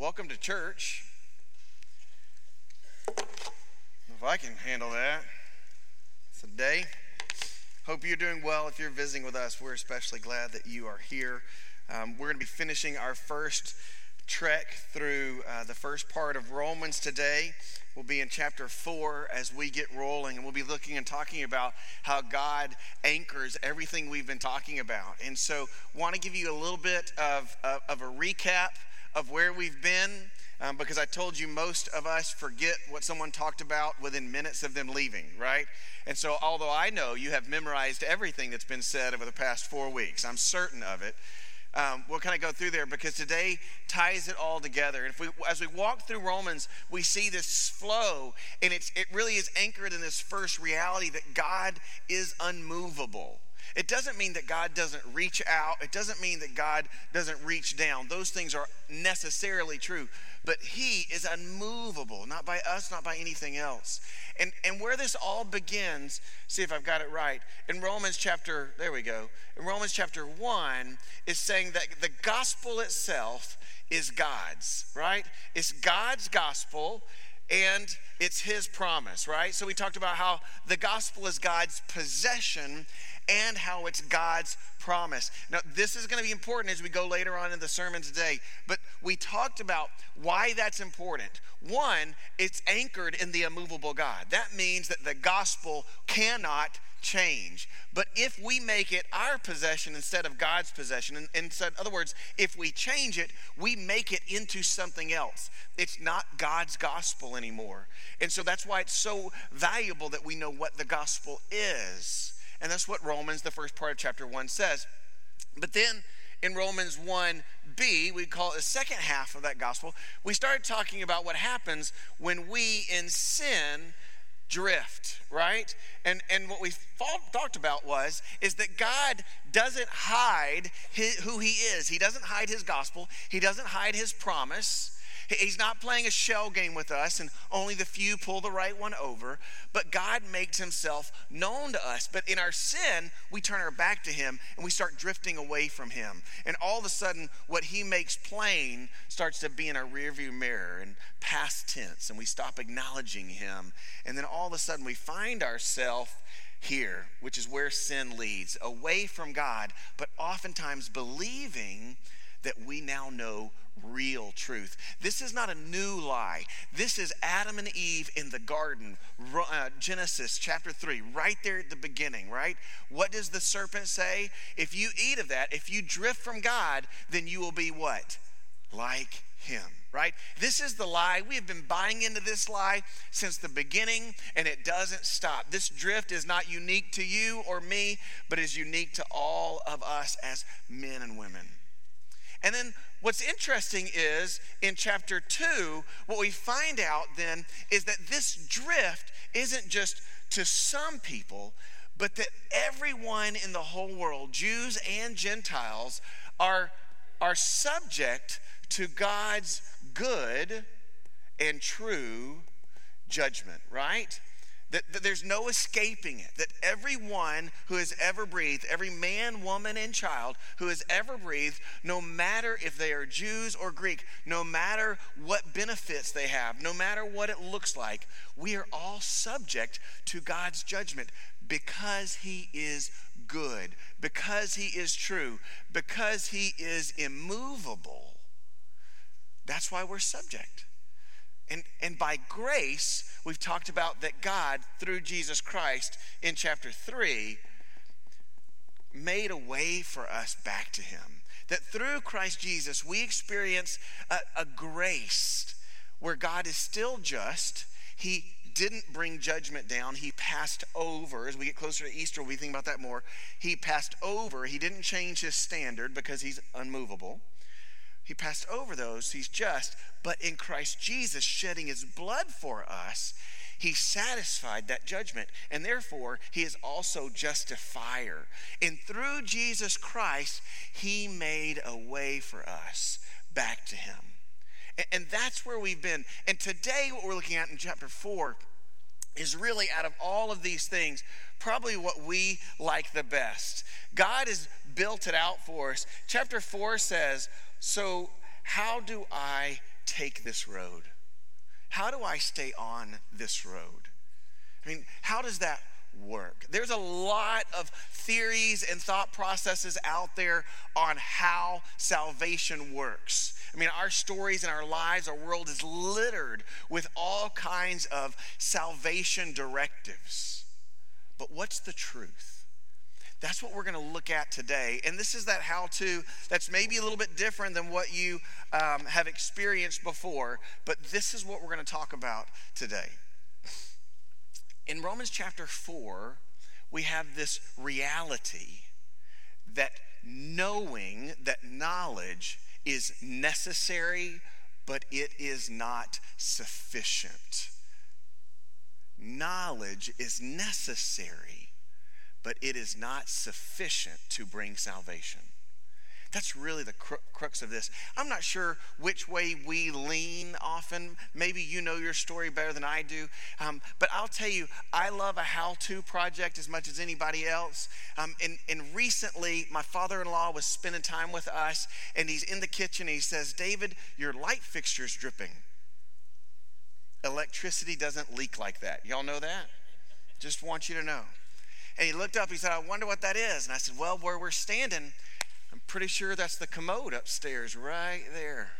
welcome to church. If I can handle that, it's a day. Hope you're doing well. If you're visiting with us, we're especially glad that you are here. Um, we're going to be finishing our first trek through uh, the first part of Romans today. We'll be in chapter 4 as we get rolling, and we'll be looking and talking about how God anchors everything we've been talking about. And so, want to give you a little bit of, of, of a recap of where we've been. Um, because I told you most of us forget what someone talked about within minutes of them leaving, right? And so, although I know you have memorized everything that's been said over the past four weeks, I'm certain of it um, we'll kind of go through there because today ties it all together. And if we, as we walk through Romans, we see this flow, and it's, it really is anchored in this first reality that God is unmovable. It doesn't mean that God doesn't reach out. It doesn't mean that God doesn't reach down. Those things are necessarily true. But He is unmovable, not by us, not by anything else. And, and where this all begins, see if I've got it right, in Romans chapter, there we go, in Romans chapter 1, is saying that the gospel itself is God's, right? It's God's gospel and it's his promise, right? So we talked about how the gospel is God's possession and how it's God's promise. Now, this is going to be important as we go later on in the sermon today, but we talked about why that's important. One, it's anchored in the immovable God. That means that the gospel cannot change. But if we make it our possession instead of God's possession, and, in other words, if we change it, we make it into something else. It's not God's gospel anymore. And so that's why it's so valuable that we know what the gospel is. And that's what Romans, the first part of chapter 1, says. But then in Romans 1b, we call it the second half of that gospel, we started talking about what happens when we in sin drift, right? And and what we talked about was is that God doesn't hide his, who he is. He doesn't hide his gospel. He doesn't hide his promise. He's not playing a shell game with us and only the few pull the right one over, but God makes himself known to us. But in our sin, we turn our back to him and we start drifting away from him. And all of a sudden, what he makes plain starts to be in our rearview mirror and past tense, and we stop acknowledging him. And then all of a sudden, we find ourselves here, which is where sin leads, away from God, but oftentimes believing that we now know real truth. This is not a new lie. This is Adam and Eve in the garden, uh, Genesis chapter 3, right there at the beginning, right? What does the serpent say? If you eat of that, if you drift from God, then you will be what? Like him right? This is the lie. We have been buying into this lie since the beginning, and it doesn't stop. This drift is not unique to you or me, but is unique to all of us as men and women. And then what's interesting is in chapter 2, what we find out then is that this drift isn't just to some people, but that everyone in the whole world, Jews and Gentiles, are, are subject to God's good and true judgment, right? That, that, there's no escaping it. That everyone who has ever breathed, every man, woman, and child who has ever breathed, no matter if they are Jews or Greek, no matter what benefits they have, no matter what it looks like, we are all subject to God's judgment because He is good, because He is true, because He is immovable. That's why we're subject. And, and by grace, we've talked about that God, through Jesus Christ in chapter 3, made a way for us back to Him. That through Christ Jesus, we experience a, a grace where God is still just. He didn't bring judgment down. He passed over. As we get closer to Easter, we think about that more. He passed over. He didn't change his standard because he's unmovable. He passed over those. He's just. But in Christ Jesus shedding his blood for us, he satisfied that judgment. And therefore, he is also justifier. And through Jesus Christ, he made a way for us back to him. And that's where we've been. And today, what we're looking at in chapter 4 is really out of all of these things, probably what we like the best. God has built it out for us. Chapter 4 says, so, how do I take this road? How do I stay on this road? I mean, how does that work? There's a lot of theories and thought processes out there on how salvation works. I mean, our stories and our lives, our world is littered with all kinds of salvation directives. But what's the truth? That's what we're going to look at today. And this is that how to that's maybe a little bit different than what you um, have experienced before, but this is what we're going to talk about today. In Romans chapter 4, we have this reality that knowing that knowledge is necessary, but it is not sufficient. Knowledge is necessary but it is not sufficient to bring salvation. That's really the crux of this. I'm not sure which way we lean often. Maybe you know your story better than I do. Um, but I'll tell you, I love a how to project as much as anybody else. Um, and, and recently, my father in law was spending time with us, and he's in the kitchen. And he says, David, your light fixture's dripping. Electricity doesn't leak like that. Y'all know that? Just want you to know. And he looked up, he said, I wonder what that is. And I said, Well, where we're standing, I'm pretty sure that's the commode upstairs right there.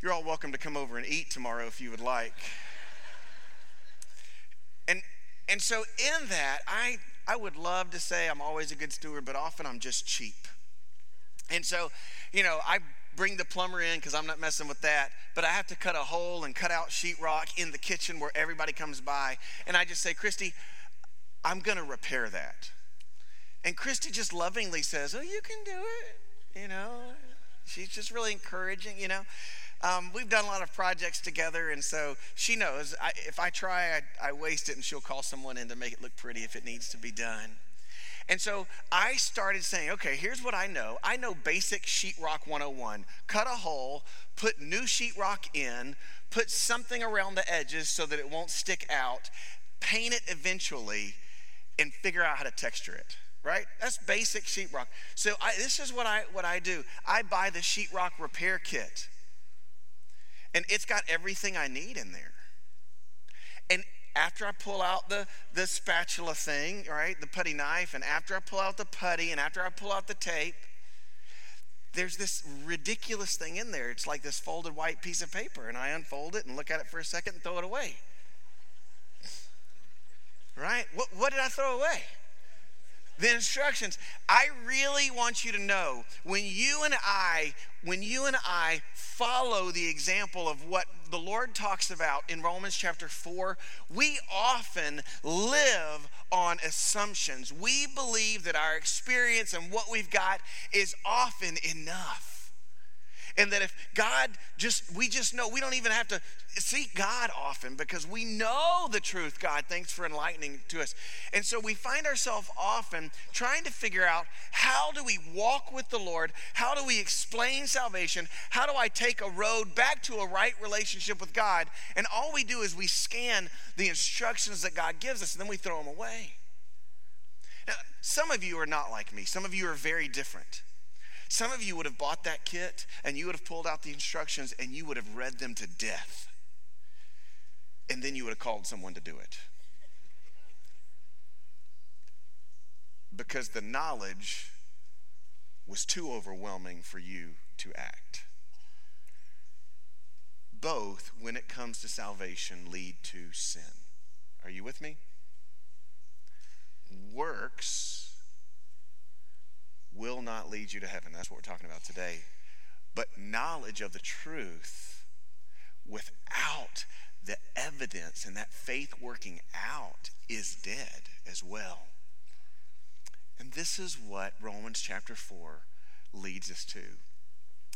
You're all welcome to come over and eat tomorrow if you would like. And and so in that, I I would love to say I'm always a good steward, but often I'm just cheap. And so, you know, I bring the plumber in because I'm not messing with that. But I have to cut a hole and cut out sheetrock in the kitchen where everybody comes by. And I just say, Christy, I'm going to repair that. And Christy just lovingly says, Oh, you can do it. You know, she's just really encouraging, you know. Um, we've done a lot of projects together, and so she knows I, if I try, I, I waste it, and she'll call someone in to make it look pretty if it needs to be done. And so I started saying, okay, here's what I know. I know basic sheetrock 101. Cut a hole, put new sheetrock in, put something around the edges so that it won't stick out, paint it eventually, and figure out how to texture it right? That's basic sheetrock. So I, this is what i what i do. I buy the sheetrock repair kit and it's got everything i need in there. And after i pull out the the spatula thing right the putty knife and after i pull out the putty and after i pull out the tape there's this ridiculous thing in there. It's like this folded white piece of paper and i unfold it and look at it for a second and throw it away right? What, what did I throw away? The instructions. I really want you to know when you and I, when you and I follow the example of what the Lord talks about in Romans chapter 4, we often live on assumptions. We believe that our experience and what we've got is often enough. And that if God just, we just know, we don't even have to seek God often because we know the truth, God. Thanks for enlightening to us. And so we find ourselves often trying to figure out how do we walk with the Lord? How do we explain salvation? How do I take a road back to a right relationship with God? And all we do is we scan the instructions that God gives us and then we throw them away. Now, some of you are not like me, some of you are very different. Some of you would have bought that kit and you would have pulled out the instructions and you would have read them to death. And then you would have called someone to do it. Because the knowledge was too overwhelming for you to act. Both, when it comes to salvation, lead to sin. Are you with me? Works will not lead you to heaven. That's what we're talking about today. But knowledge of the truth without the evidence and that faith working out is dead as well. And this is what Romans chapter 4 leads us to.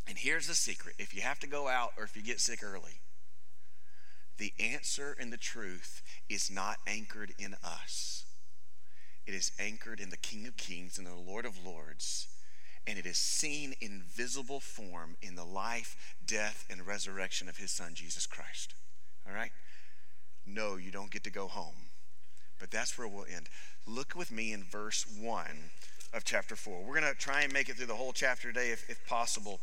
And here's the secret if you have to go out or if you get sick early, the answer and the truth is not anchored in us. It is anchored in the King of Kings and the Lord of Lords, and it is seen in visible form in the life, death, and resurrection of his Son, Jesus Christ. All right? No, you don't get to go home. But that's where we'll end. Look with me in verse 1 of chapter 4. We're going to try and make it through the whole chapter today if, if possible.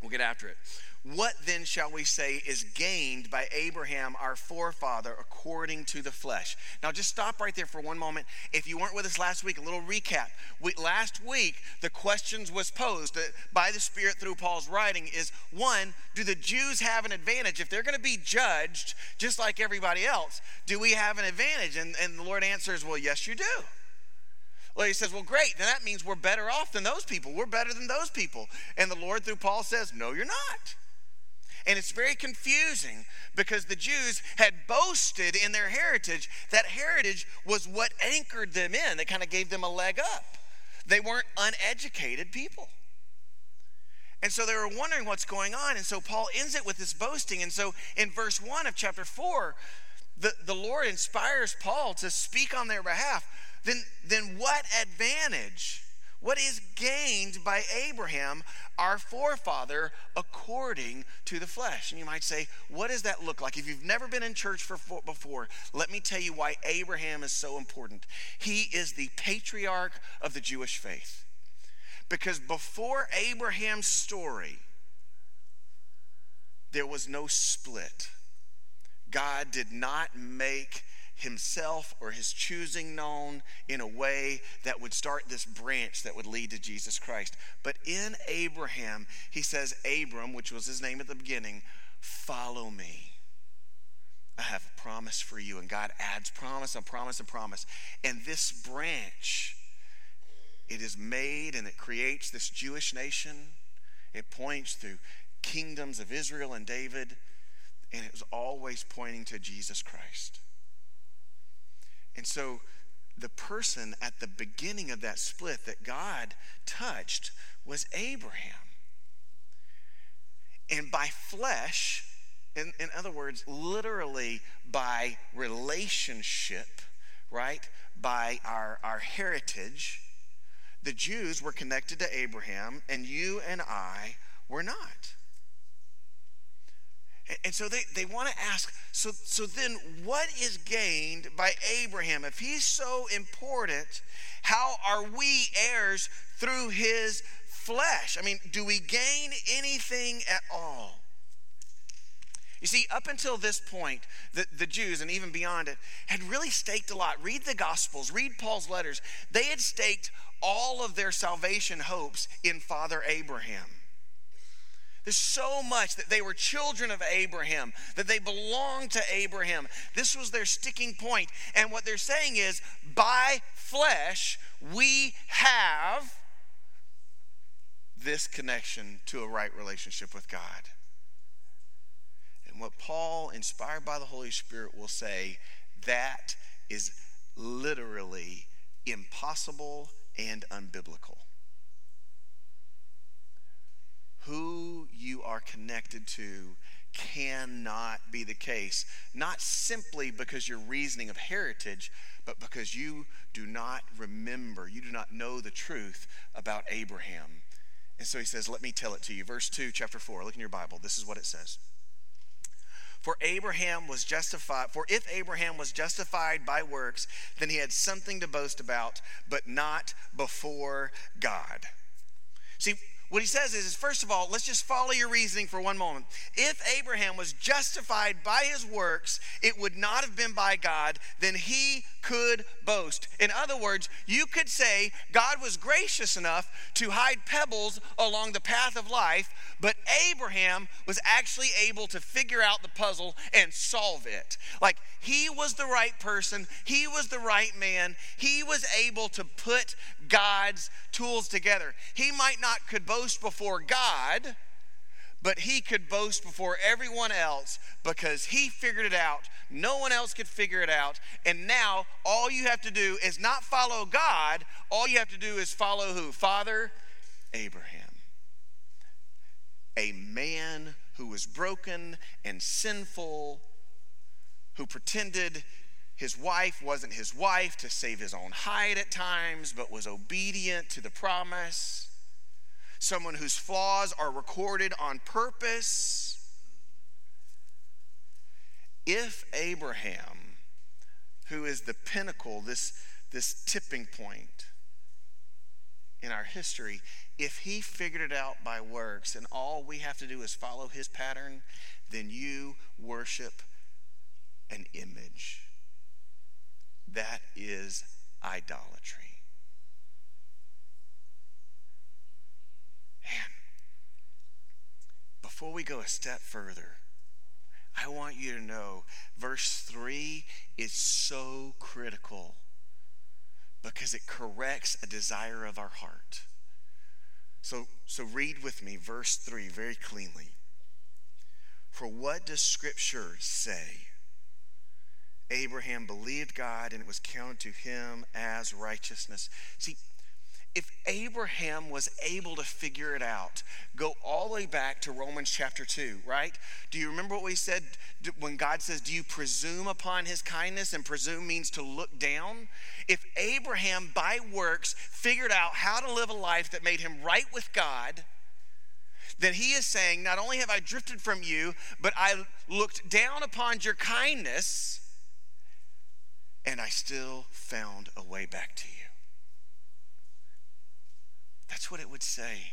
We'll get after it. What then shall we say is gained by Abraham, our forefather, according to the flesh? Now, just stop right there for one moment. If you weren't with us last week, a little recap. We, last week, the questions was posed uh, by the Spirit through Paul's writing is one, do the Jews have an advantage? If they're going to be judged just like everybody else, do we have an advantage? And, and the Lord answers, well, yes, you do. Well, he says, well, great. Then that means we're better off than those people. We're better than those people. And the Lord, through Paul, says, no, you're not. And it's very confusing because the Jews had boasted in their heritage. That heritage was what anchored them in, that kind of gave them a leg up. They weren't uneducated people. And so they were wondering what's going on. And so Paul ends it with this boasting. And so in verse 1 of chapter 4, the, the Lord inspires Paul to speak on their behalf. Then, then what advantage? What is gained by Abraham, our forefather, according to the flesh? And you might say, what does that look like? If you've never been in church for, before, let me tell you why Abraham is so important. He is the patriarch of the Jewish faith. Because before Abraham's story, there was no split. God did not make himself or his choosing known in a way that would start this branch that would lead to Jesus Christ. But in Abraham, he says, Abram, which was his name at the beginning, follow me. I have a promise for you. And God adds promise and promise and promise. And this branch, it is made and it creates this Jewish nation. It points to kingdoms of Israel and David. And it was always pointing to Jesus Christ. And so the person at the beginning of that split that God touched was Abraham. And by flesh, in, in other words, literally by relationship, right? By our, our heritage, the Jews were connected to Abraham, and you and I were not. And so they, they want to ask so, so then what is gained by Abraham? If he's so important, how are we heirs through his flesh? I mean, do we gain anything at all? You see, up until this point, the, the Jews, and even beyond it, had really staked a lot. Read the Gospels, read Paul's letters. They had staked all of their salvation hopes in Father Abraham. So much that they were children of Abraham, that they belonged to Abraham. This was their sticking point. And what they're saying is by flesh, we have this connection to a right relationship with God. And what Paul, inspired by the Holy Spirit, will say that is literally impossible and unbiblical who you are connected to cannot be the case. Not simply because you're reasoning of heritage, but because you do not remember, you do not know the truth about Abraham. And so he says, Let me tell it to you. Verse 2, chapter 4, look in your Bible. This is what it says. For Abraham was justified, for if Abraham was justified by works, then he had something to boast about, but not before God. See, what he says is, is, first of all, let's just follow your reasoning for one moment. If Abraham was justified by his works, it would not have been by God, then he could boast. In other words, you could say God was gracious enough to hide pebbles along the path of life, but Abraham was actually able to figure out the puzzle and solve it. Like he was the right person, he was the right man, he was able to put God's tools together. He might not could boast before God, but he could boast before everyone else because he figured it out. No one else could figure it out. And now all you have to do is not follow God, all you have to do is follow who? Father Abraham. A man who was broken and sinful, who pretended his wife wasn't his wife to save his own hide at times, but was obedient to the promise. Someone whose flaws are recorded on purpose. If Abraham, who is the pinnacle, this, this tipping point, in our history, if he figured it out by works and all we have to do is follow his pattern, then you worship an image. That is idolatry. Man, before we go a step further, I want you to know verse 3 is so critical because it corrects a desire of our heart. So, so read with me verse 3 very cleanly. For what does Scripture say? Abraham believed God and it was counted to him as righteousness. See, if Abraham was able to figure it out, go all the way back to Romans chapter 2, right? Do you remember what we said when God says, Do you presume upon his kindness? And presume means to look down. If Abraham, by works, figured out how to live a life that made him right with God, then he is saying, Not only have I drifted from you, but I looked down upon your kindness, and I still found a way back to you. That's what it would say.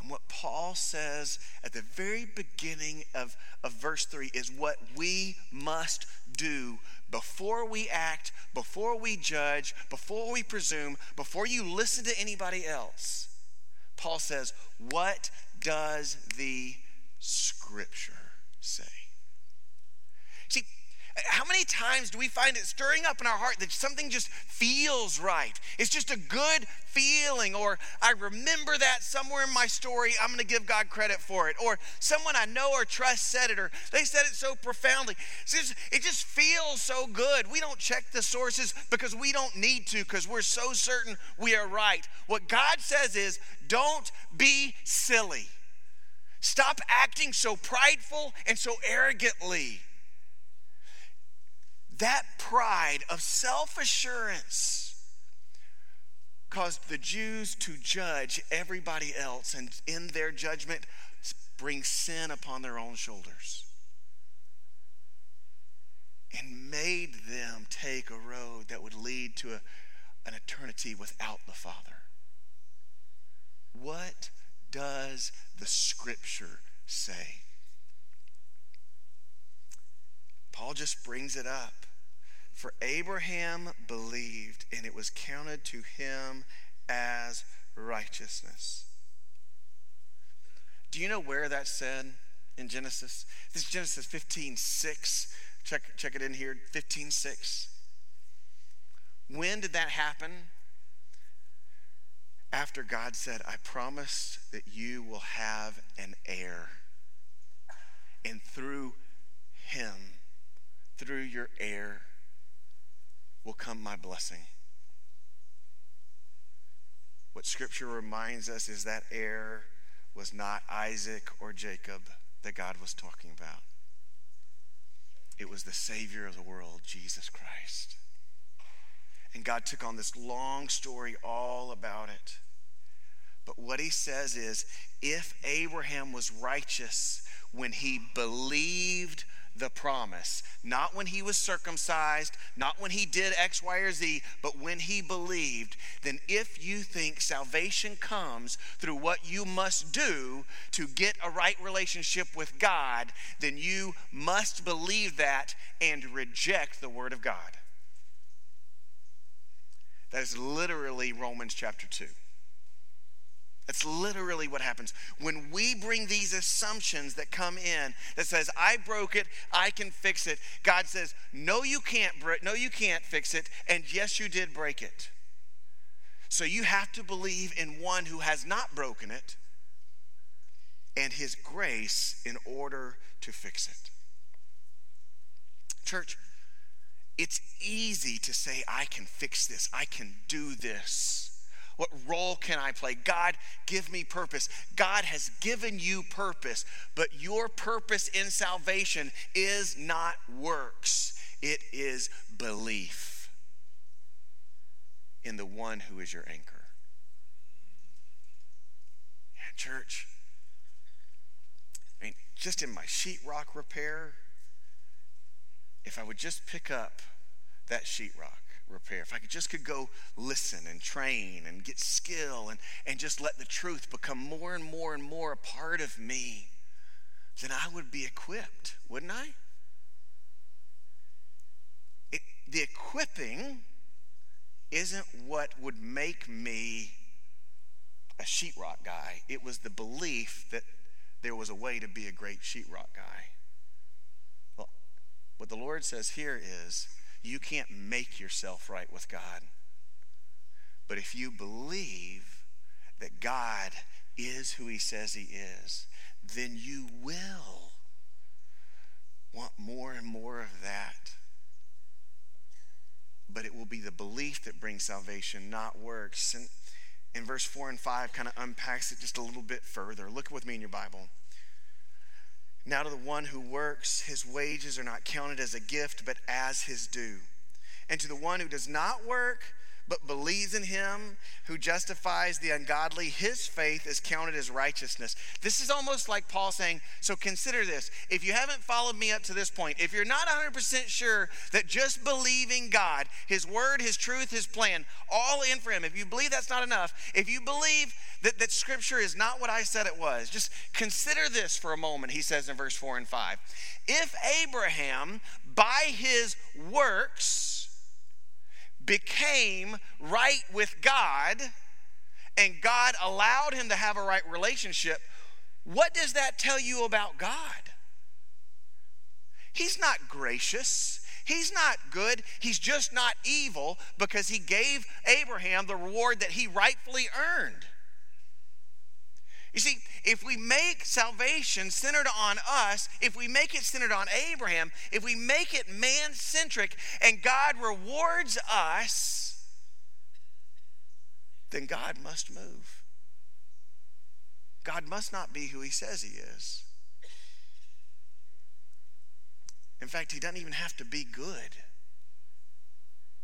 And what Paul says at the very beginning of, of verse 3 is what we must do before we act, before we judge, before we presume, before you listen to anybody else. Paul says, What does the scripture say? See, how many times do we find it stirring up in our heart that something just feels right? It's just a good feeling, or I remember that somewhere in my story, I'm going to give God credit for it. Or someone I know or trust said it, or they said it so profoundly. Just, it just feels so good. We don't check the sources because we don't need to, because we're so certain we are right. What God says is don't be silly. Stop acting so prideful and so arrogantly that pride of self assurance caused the Jews to judge everybody else and in their judgment bring sin upon their own shoulders and made them take a road that would lead to a, an eternity without the Father. What does the scripture say? Paul just brings it up. For Abraham believed, and it was counted to him as righteousness. Do you know where that's said in Genesis? This is Genesis 15 6. Check, check it in here 15 6. When did that happen? After God said, I promise that you will have an heir. And through him, through your heir, will come my blessing. What Scripture reminds us is that heir was not Isaac or Jacob that God was talking about. It was the Savior of the world, Jesus Christ. And God took on this long story all about it. But what he says is if Abraham was righteous when he believed the promise. Not when he was circumcised, not when he did X, Y, or Z, but when he believed. Then, if you think salvation comes through what you must do to get a right relationship with God, then you must believe that and reject the Word of God. That is literally Romans chapter 2. That's literally what happens. When we bring these assumptions that come in that says, I broke it, I can fix it, God says, No, you can't, no, you can't fix it, and yes, you did break it. So you have to believe in one who has not broken it and his grace in order to fix it. Church, it's easy to say, I can fix this, I can do this. What role can I play? God, give me purpose. God has given you purpose, but your purpose in salvation is not works, it is belief in the one who is your anchor. Yeah, church, I mean, just in my sheetrock repair, if I would just pick up that sheetrock repair. If I could just could go listen and train and get skill and, and just let the truth become more and more and more a part of me, then I would be equipped, wouldn't I? It, the equipping isn't what would make me a sheetrock guy. It was the belief that there was a way to be a great sheetrock guy. Well, what the Lord says here is you can't make yourself right with God. But if you believe that God is who he says he is, then you will want more and more of that. But it will be the belief that brings salvation, not works. And in verse 4 and 5 kind of unpacks it just a little bit further. Look with me in your Bible. Now, to the one who works, his wages are not counted as a gift, but as his due. And to the one who does not work, but believes in him who justifies the ungodly, his faith is counted as righteousness. This is almost like Paul saying, So consider this. If you haven't followed me up to this point, if you're not 100% sure that just believing God, his word, his truth, his plan, all in for him, if you believe that's not enough, if you believe that, that scripture is not what I said it was, just consider this for a moment, he says in verse 4 and 5. If Abraham, by his works, became right with God and God allowed him to have a right relationship, what does that tell you about God? He's not gracious. He's not good. He's just not evil because he gave Abraham the reward that he rightfully earned. You see, if we make salvation centered on us, if we make it centered on Abraham, if we make it man centric and God rewards us, then God must move. God must not be who he says he is. In fact, he doesn't even have to be good.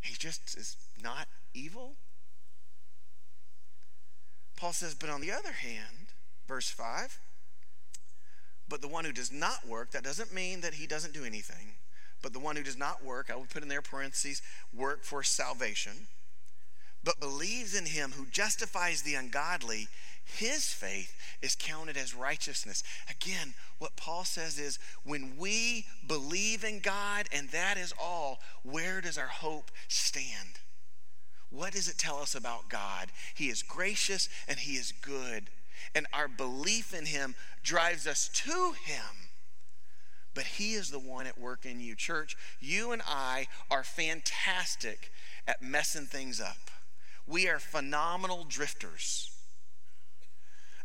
He just is not evil. Paul says, but on the other hand, Verse 5 But the one who does not work, that doesn't mean that he doesn't do anything. But the one who does not work, I would put in their parentheses, work for salvation, but believes in him who justifies the ungodly, his faith is counted as righteousness. Again, what Paul says is when we believe in God and that is all, where does our hope stand? What does it tell us about God? He is gracious and he is good and our belief in Him drives us to Him. But He is the one at work in you. Church, you and I are fantastic at messing things up. We are phenomenal drifters.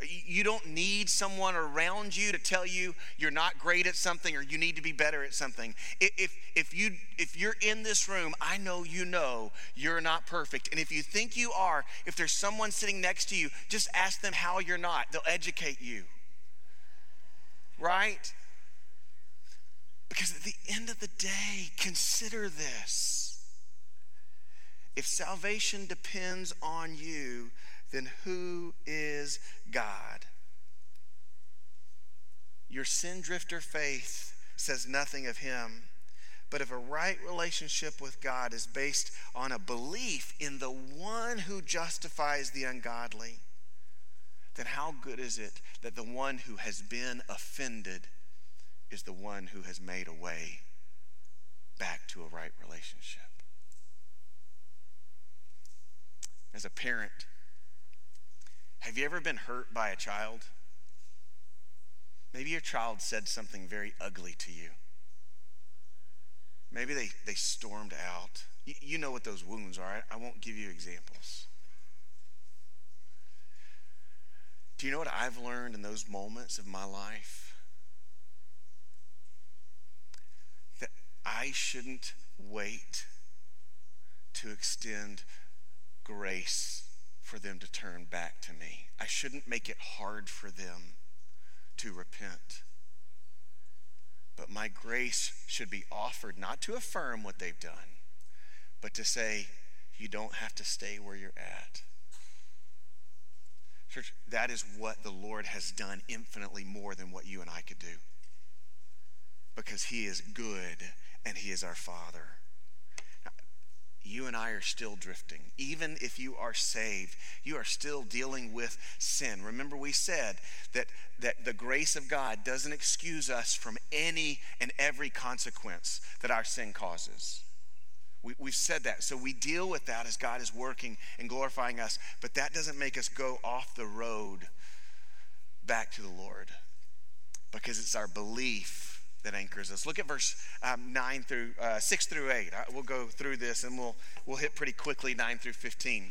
You don't need someone around you to tell you you're not great at something or you need to be better at something. If, if, you, if you're in this room, I know you know you're not perfect. And if you think you are, if there's someone sitting next to you, just ask them how you're not. They'll educate you. Right? Because at the end of the day, consider this. If salvation depends on you, then who is God? Your sin drifter faith says nothing of him. But if a right relationship with God is based on a belief in the one who justifies the ungodly, then how good is it that the one who has been offended is the one who has made a way back to a right relationship? As a parent, have you ever been hurt by a child? Maybe your child said something very ugly to you. Maybe they, they stormed out. You, you know what those wounds are. I, I won't give you examples. Do you know what I've learned in those moments of my life? That I shouldn't wait to extend grace for them to turn back to me. I shouldn't make it hard for them to repent. But my grace should be offered not to affirm what they've done, but to say, you don't have to stay where you're at. Church, that is what the Lord has done infinitely more than what you and I could do. Because He is good and He is our Father. You and I are still drifting. Even if you are saved, you are still dealing with sin. Remember, we said that, that the grace of God doesn't excuse us from any and every consequence that our sin causes. We, we've said that. So we deal with that as God is working and glorifying us, but that doesn't make us go off the road back to the Lord because it's our belief that anchors us. Look at verse um, 9 through uh, 6 through 8. Uh, we'll go through this and we'll, we'll hit pretty quickly 9 through 15.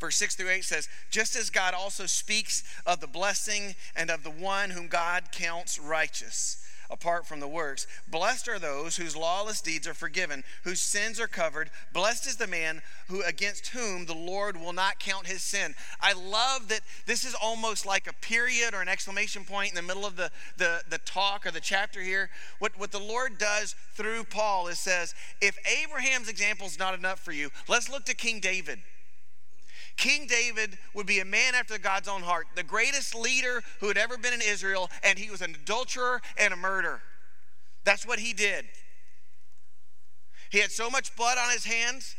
Verse 6 through 8 says, Just as God also speaks of the blessing and of the one whom God counts righteous apart from the works. Blessed are those whose lawless deeds are forgiven, whose sins are covered. Blessed is the man who against whom the Lord will not count his sin. I love that this is almost like a period or an exclamation point in the middle of the, the, the talk or the chapter here. What, what the Lord does through Paul is says, if Abraham's example is not enough for you, let's look to King David. King David would be a man after God's own heart, the greatest leader who had ever been in Israel, and he was an adulterer and a murderer. That's what he did. He had so much blood on his hands,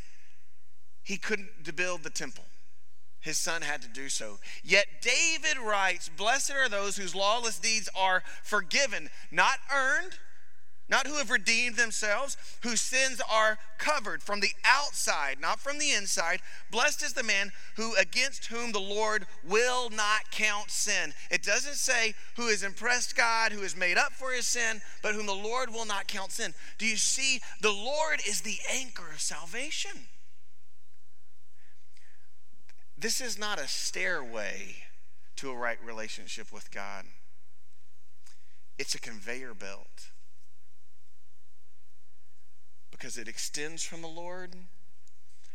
he couldn't build the temple. His son had to do so. Yet David writes, Blessed are those whose lawless deeds are forgiven, not earned, not who have redeemed themselves, whose sins are covered from the outside, not from the inside. Blessed is the man who against whom the Lord will not count sin. It doesn't say who has impressed God, who has made up for his sin, but whom the Lord will not count sin. Do you see? The Lord is the anchor of salvation. This is not a stairway to a right relationship with God. It's a conveyor belt because it extends from the Lord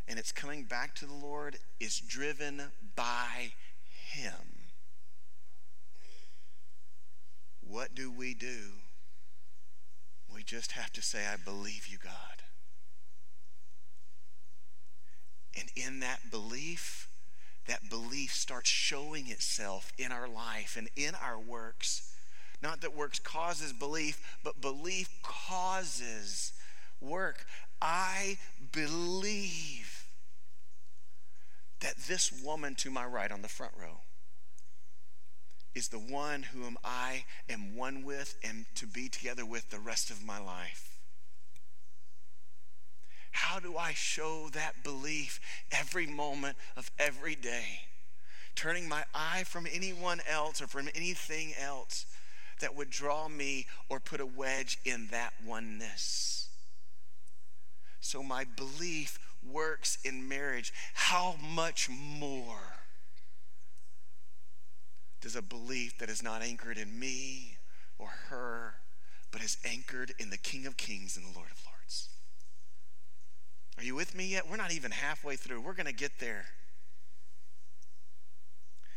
and it's coming back to the Lord is driven by Him. What do we do? We just have to say, I believe you, God. And in that belief, that belief starts showing itself in our life and in our works. Not that works causes belief, but belief causes work. I believe that this woman to my right on the front row is the one whom I am one with and to be together with the rest of my life. How do I show that belief every moment of every day? Turning my eye from anyone else or from anything else that would draw me or put a wedge in that oneness. So my belief works in marriage. How much more does a belief that is not anchored in me or her, but is anchored in the King of Kings and the Lord of Lords? Are you with me yet? We're not even halfway through. We're going to get there.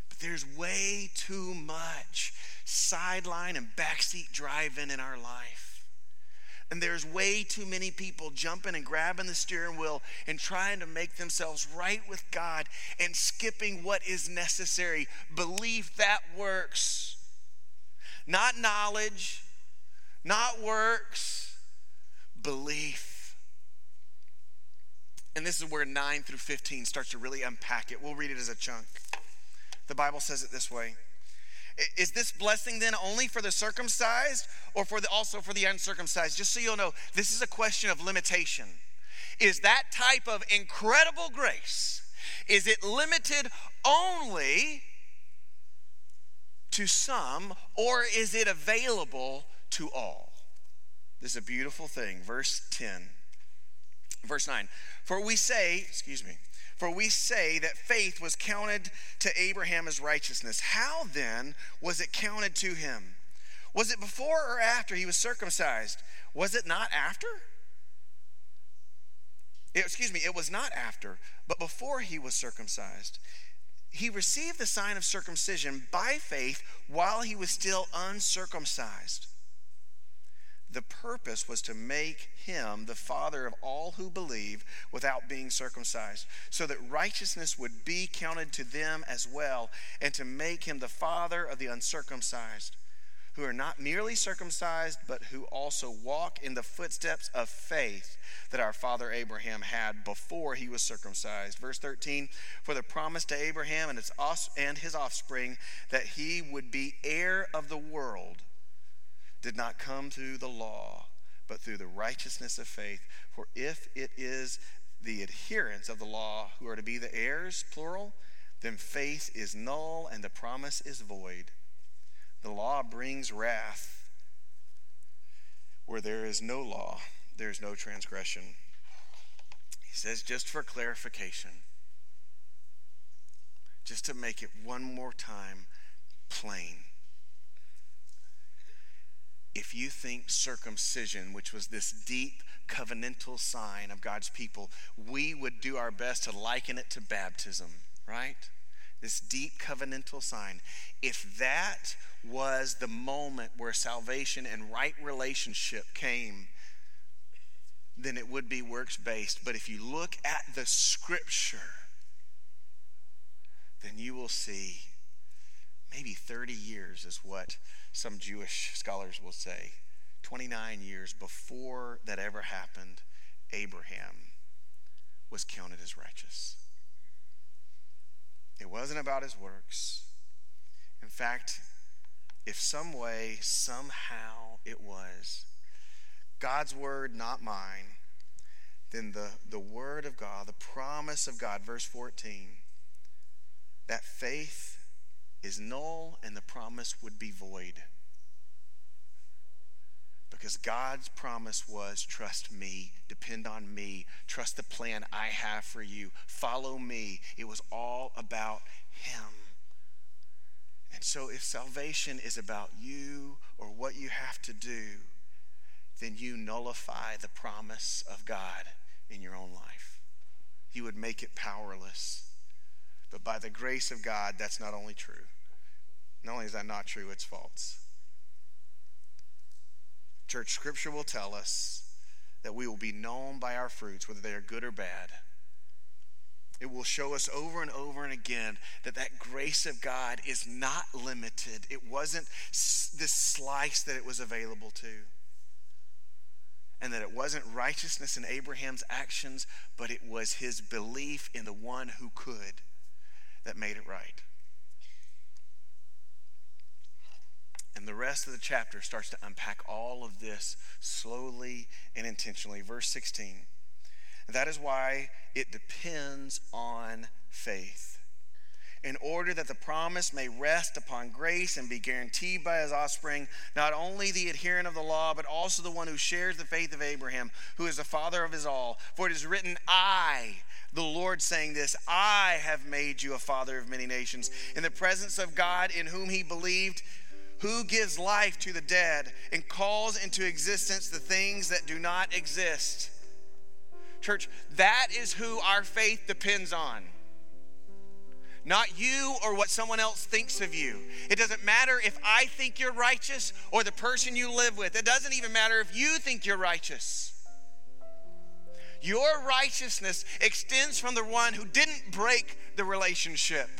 But there's way too much sideline and backseat driving in our life. And there's way too many people jumping and grabbing the steering wheel and trying to make themselves right with God and skipping what is necessary. Belief that works. Not knowledge, not works, belief. And this is where 9 through 15 starts to really unpack it. We'll read it as a chunk. The Bible says it this way is this blessing then only for the circumcised or for the, also for the uncircumcised? Just so you'll know, this is a question of limitation. Is that type of incredible grace, is it limited only to some or is it available to all? This is a beautiful thing. Verse 10. Verse 9. For we say, excuse me, for we say that faith was counted to Abraham as righteousness. How then was it counted to him? Was it before or after he was circumcised? Was it not after? Eh, excuse me, it was not after, but before he was circumcised. He received the sign of circumcision by faith while he was still uncircumcised the purpose was to make him the father of all who believe without being circumcised, so that righteousness would be counted to them as well, and to make him the father of the uncircumcised. who are not merely circumcised, but who also walk in the footsteps of faith that our father Abraham had before he was circumcised. Verse 13 For the promise to Abraham and his, offspring that he would be heir of the world did not come through the law, but through the righteousness of faith. For if it is the adherents of the law who are to be the heirs, plural, then faith is null and the promise is void. The law brings wrath. Where there is no law, there is no transgression. He says, just for clarification, just to make it one more time plain. If you think circumcision, which was this deep covenantal sign of God's people, we would do our best to liken it to baptism, right? This deep covenantal sign. If that was the moment where salvation and right relationship came, then it would be works based. But if you look at the scripture, then you will see maybe 30 years is what some Jewish scholars will say. 29 years before that ever happened, Abraham was counted as righteous. It wasn't about his works. In fact, if some way, somehow it was God's word, not mine, then the, the word of God, the promise of God, verse 14, that faith is null and the promise would be void. Because God's promise was trust me, depend on me, trust the plan I have for you, follow me. It was all about Him. And so, if salvation is about you or what you have to do, then you nullify the promise of God in your own life. You would make it powerless. But by the grace of God, that's not only true. Not only is that not true, it's false. Church, Scripture will tell us that we will be known by our fruits, whether they are good or bad. It will show us over and over and again that that grace of God is not limited. It wasn't this slice that it was available to. And that it wasn't righteousness in Abraham's actions, but it was his belief in the one who could that made it right. And the rest of the chapter starts to unpack all of this slowly and intentionally. Verse 16. That is why it depends on faith. In order that the promise may rest upon grace and be guaranteed by his offspring, not only the adherent of the law, but also the one who shares the faith of Abraham, who is the father of his all. For it is written, I, the Lord saying this, I have made you a father of many nations, in the presence of God in whom he believed who gives life to the dead and calls into existence the things that do not exist. Church, that is who our faith depends on. Not you or what someone else thinks of you. It doesn't matter if I think you're righteous or the person you live with. It doesn't even matter if you think you're righteous. Your righteousness extends from the one who didn't break the relationship,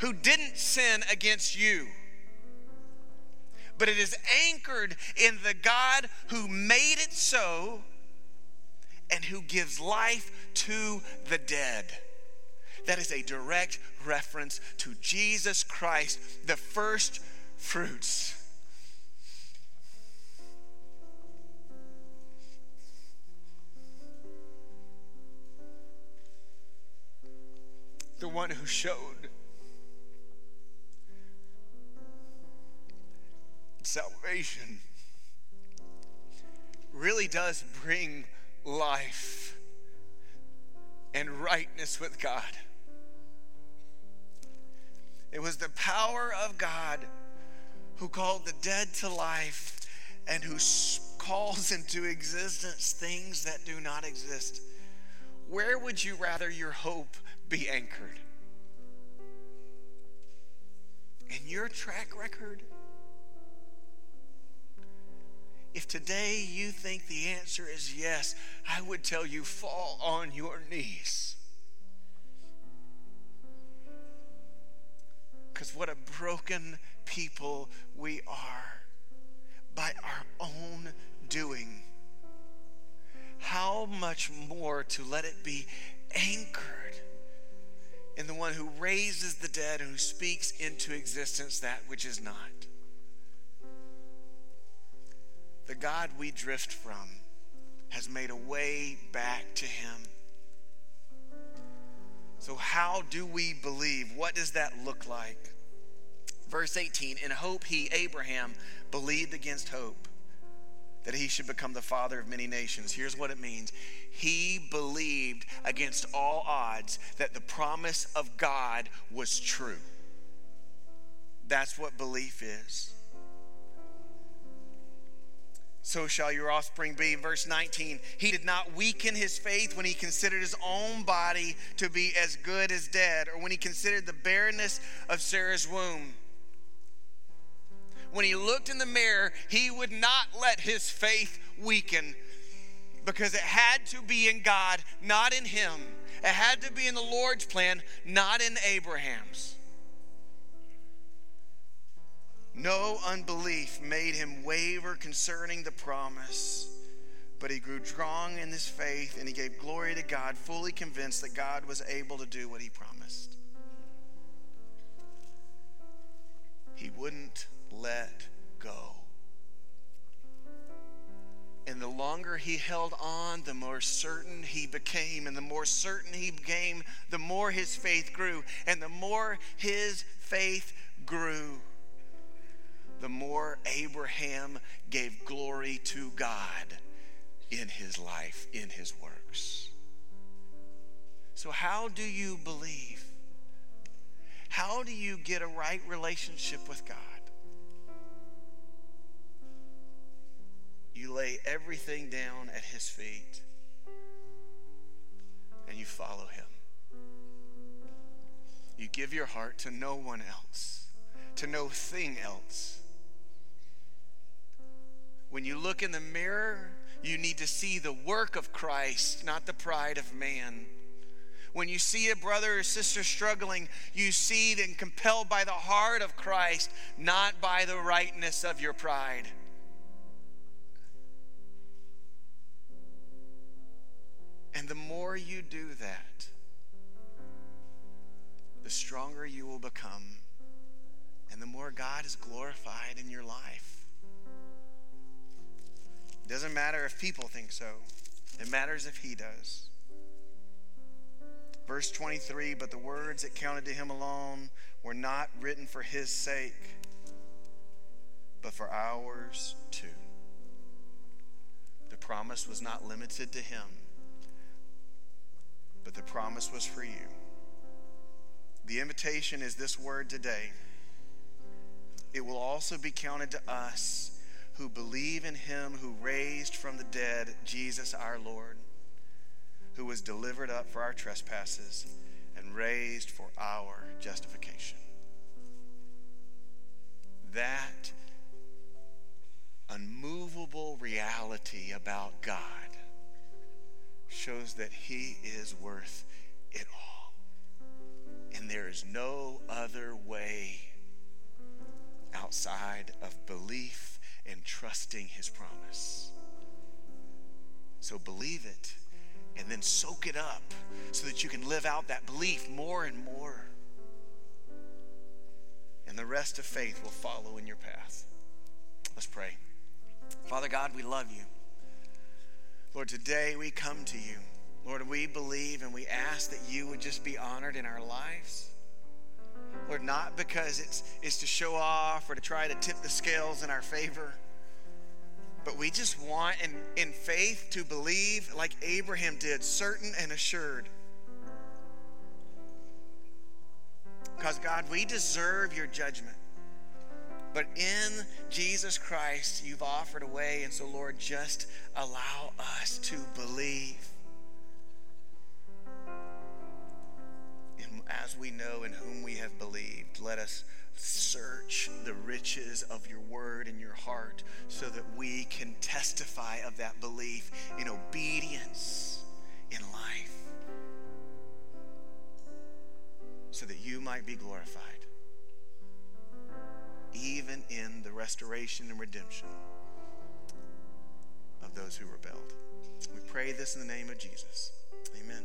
who didn't sin against you but it is anchored in the God who made it so and who gives life to the dead. That is a direct reference to Jesus Christ, the first fruits. The one who showed salvation really does bring life and rightness with God. It was the power of God who called the dead to life and who calls into existence things that do not exist. Where would you rather your hope be anchored? In your track record? If today you think the answer is yes, I would tell you fall on your knees. Because what a broken, people we are by our own doing, how much more to let it be anchored in the one who raises the dead and who speaks into existence that which is not? The God we drift from has made a way back to Him. So, how do we believe? What does that look like? Verse 18 In hope, he, Abraham, believed against hope that he should become the father of many nations. Here's what it means He believed against all odds that the promise of God was true. That's what belief is so shall your offspring be. Verse 19, he did not weaken his faith when he considered his own body to be as good as dead, or when he considered the barrenness of Sarah's womb. When he looked in the mirror, he would not let his faith weaken because it had to be in God, not in him. It had to be in the Lord's plan, not in Abraham's. No unbelief made him waver concerning the promise, but he grew strong in his faith and he gave glory to God, fully convinced that God was able to do what he promised. He wouldn't let go. And the longer he held on, the more certain he became. And the more certain he became, the more his faith grew. And the more his faith grew, the more Abraham gave glory to God in his life, in his works. So, how do you believe? How do you get a right relationship with God? You lay everything down at his feet and you follow him. You give your heart to no one else, to no thing else. When you look in the mirror, you need to see the work of Christ, not the pride of man. When you see a brother or sister struggling, you see them compelled by the heart of Christ, not by the rightness of your pride. And the more you do that, the stronger you will become, and the more God is glorified in your life. It doesn't matter if people think so, it matters if he does. Verse 23 But the words that counted to him alone were not written for his sake, but for ours too. The promise was not limited to him, but the promise was for you. The invitation is this word today. It will also be counted to us who believe in him who raised from the dead Jesus our Lord, who was delivered up for our trespasses and raised for our justification. That unmovable reality about God shows that he is worth it all. And there is no other way outside of belief and trusting his promise. So believe it and then soak it up so that you can live out that belief more and more. And the rest of faith will follow in your path. Let's pray. Father God, we love you. Lord, today we come to you. Lord, we believe and we ask that you would just be honored in our lives. Lord, not because it's, it's to show off or to try to tip the scales in our favor, but we just want in, in faith to believe like Abraham did, certain and assured. Because, God, we deserve your judgment. But in Jesus Christ, you've offered a way. And so, Lord, just allow us to believe. As we know in whom we have believed, let us search the riches of your word in your heart so that we can testify of that belief in obedience in life so that you might be glorified. even in the restoration and redemption of those who rebelled. We pray this in the name of Jesus. Amen.